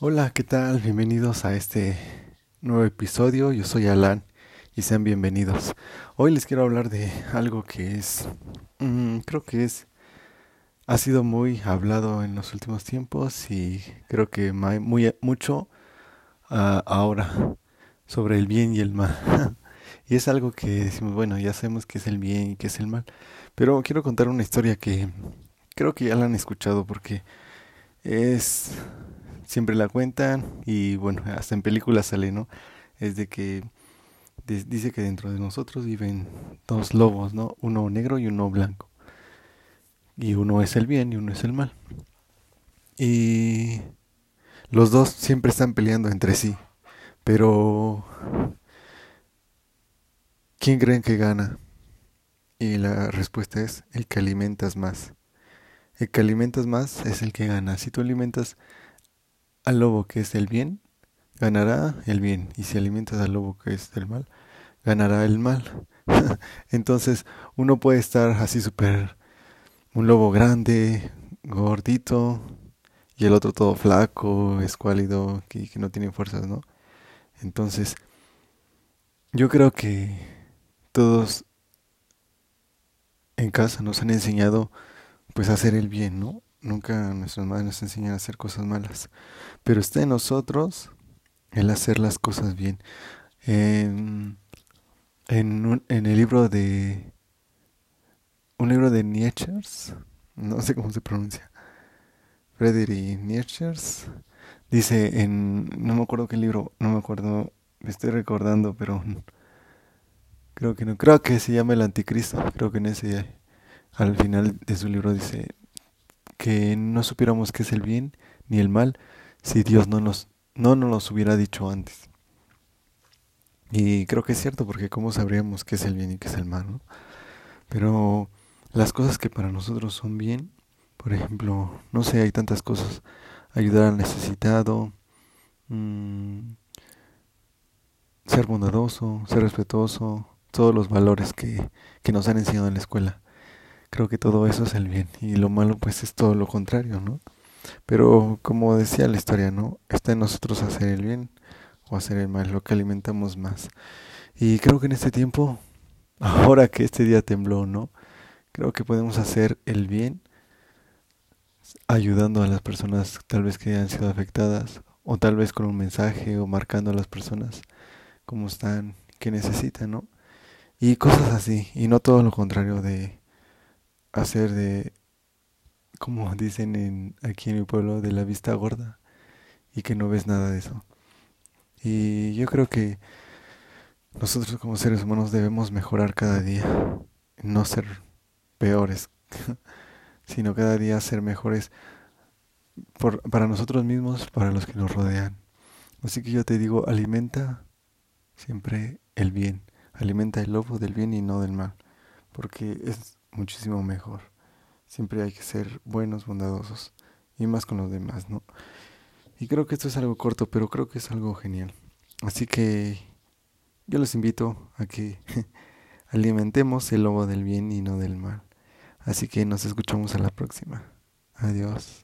Hola, ¿qué tal? Bienvenidos a este nuevo episodio. Yo soy Alan y sean bienvenidos. Hoy les quiero hablar de algo que es, mm, creo que es, ha sido muy hablado en los últimos tiempos y creo que muy, mucho ah, ahora sobre el bien y el mal. y es algo que decimos, bueno, ya sabemos qué es el bien y qué es el mal. Pero quiero contar una historia que creo que ya la han escuchado porque es siempre la cuentan y bueno, hasta en películas sale, ¿no? Es de que dice que dentro de nosotros viven dos lobos, ¿no? Uno negro y uno blanco. Y uno es el bien y uno es el mal. Y los dos siempre están peleando entre sí. Pero ¿quién creen que gana? Y la respuesta es el que alimentas más. El que alimentas más es el que gana. Si tú alimentas al lobo que es el bien, ganará el bien. Y si alimentas al lobo que es del mal, ganará el mal. Entonces uno puede estar así súper, un lobo grande, gordito, y el otro todo flaco, escuálido, que, que no tiene fuerzas, ¿no? Entonces, yo creo que todos en casa nos han enseñado pues a hacer el bien, ¿no? Nunca nuestras madres nos enseñan a hacer cosas malas. Pero está en nosotros el hacer las cosas bien. En, en, en el libro de... Un libro de Nietzsche, no sé cómo se pronuncia. Frederick Nietzsche dice en... No me acuerdo qué libro, no me acuerdo, me estoy recordando, pero... Creo que no, creo que se llama El Anticristo. Creo que en ese, al final de su libro dice, que no supiéramos qué es el bien ni el mal si Dios no nos, no nos los hubiera dicho antes. Y creo que es cierto, porque ¿cómo sabríamos qué es el bien y qué es el mal? Pero las cosas que para nosotros son bien, por ejemplo, no sé, hay tantas cosas, ayudar al necesitado, mm, ser bondadoso, ser respetuoso, todos los valores que, que nos han enseñado en la escuela. Creo que todo eso es el bien y lo malo pues es todo lo contrario, ¿no? Pero como decía la historia, ¿no? Está en nosotros hacer el bien o hacer el mal, lo que alimentamos más. Y creo que en este tiempo, ahora que este día tembló, ¿no? Creo que podemos hacer el bien ayudando a las personas tal vez que han sido afectadas o tal vez con un mensaje o marcando a las personas cómo están, qué necesitan, ¿no? Y cosas así, y no todo lo contrario de hacer de, como dicen en, aquí en mi pueblo, de la vista gorda y que no ves nada de eso. Y yo creo que nosotros como seres humanos debemos mejorar cada día, no ser peores, sino cada día ser mejores por, para nosotros mismos, para los que nos rodean. Así que yo te digo, alimenta siempre el bien, alimenta el lobo del bien y no del mal, porque es muchísimo mejor. Siempre hay que ser buenos, bondadosos y más con los demás, ¿no? Y creo que esto es algo corto, pero creo que es algo genial. Así que yo los invito a que alimentemos el lobo del bien y no del mal. Así que nos escuchamos a la próxima. Adiós.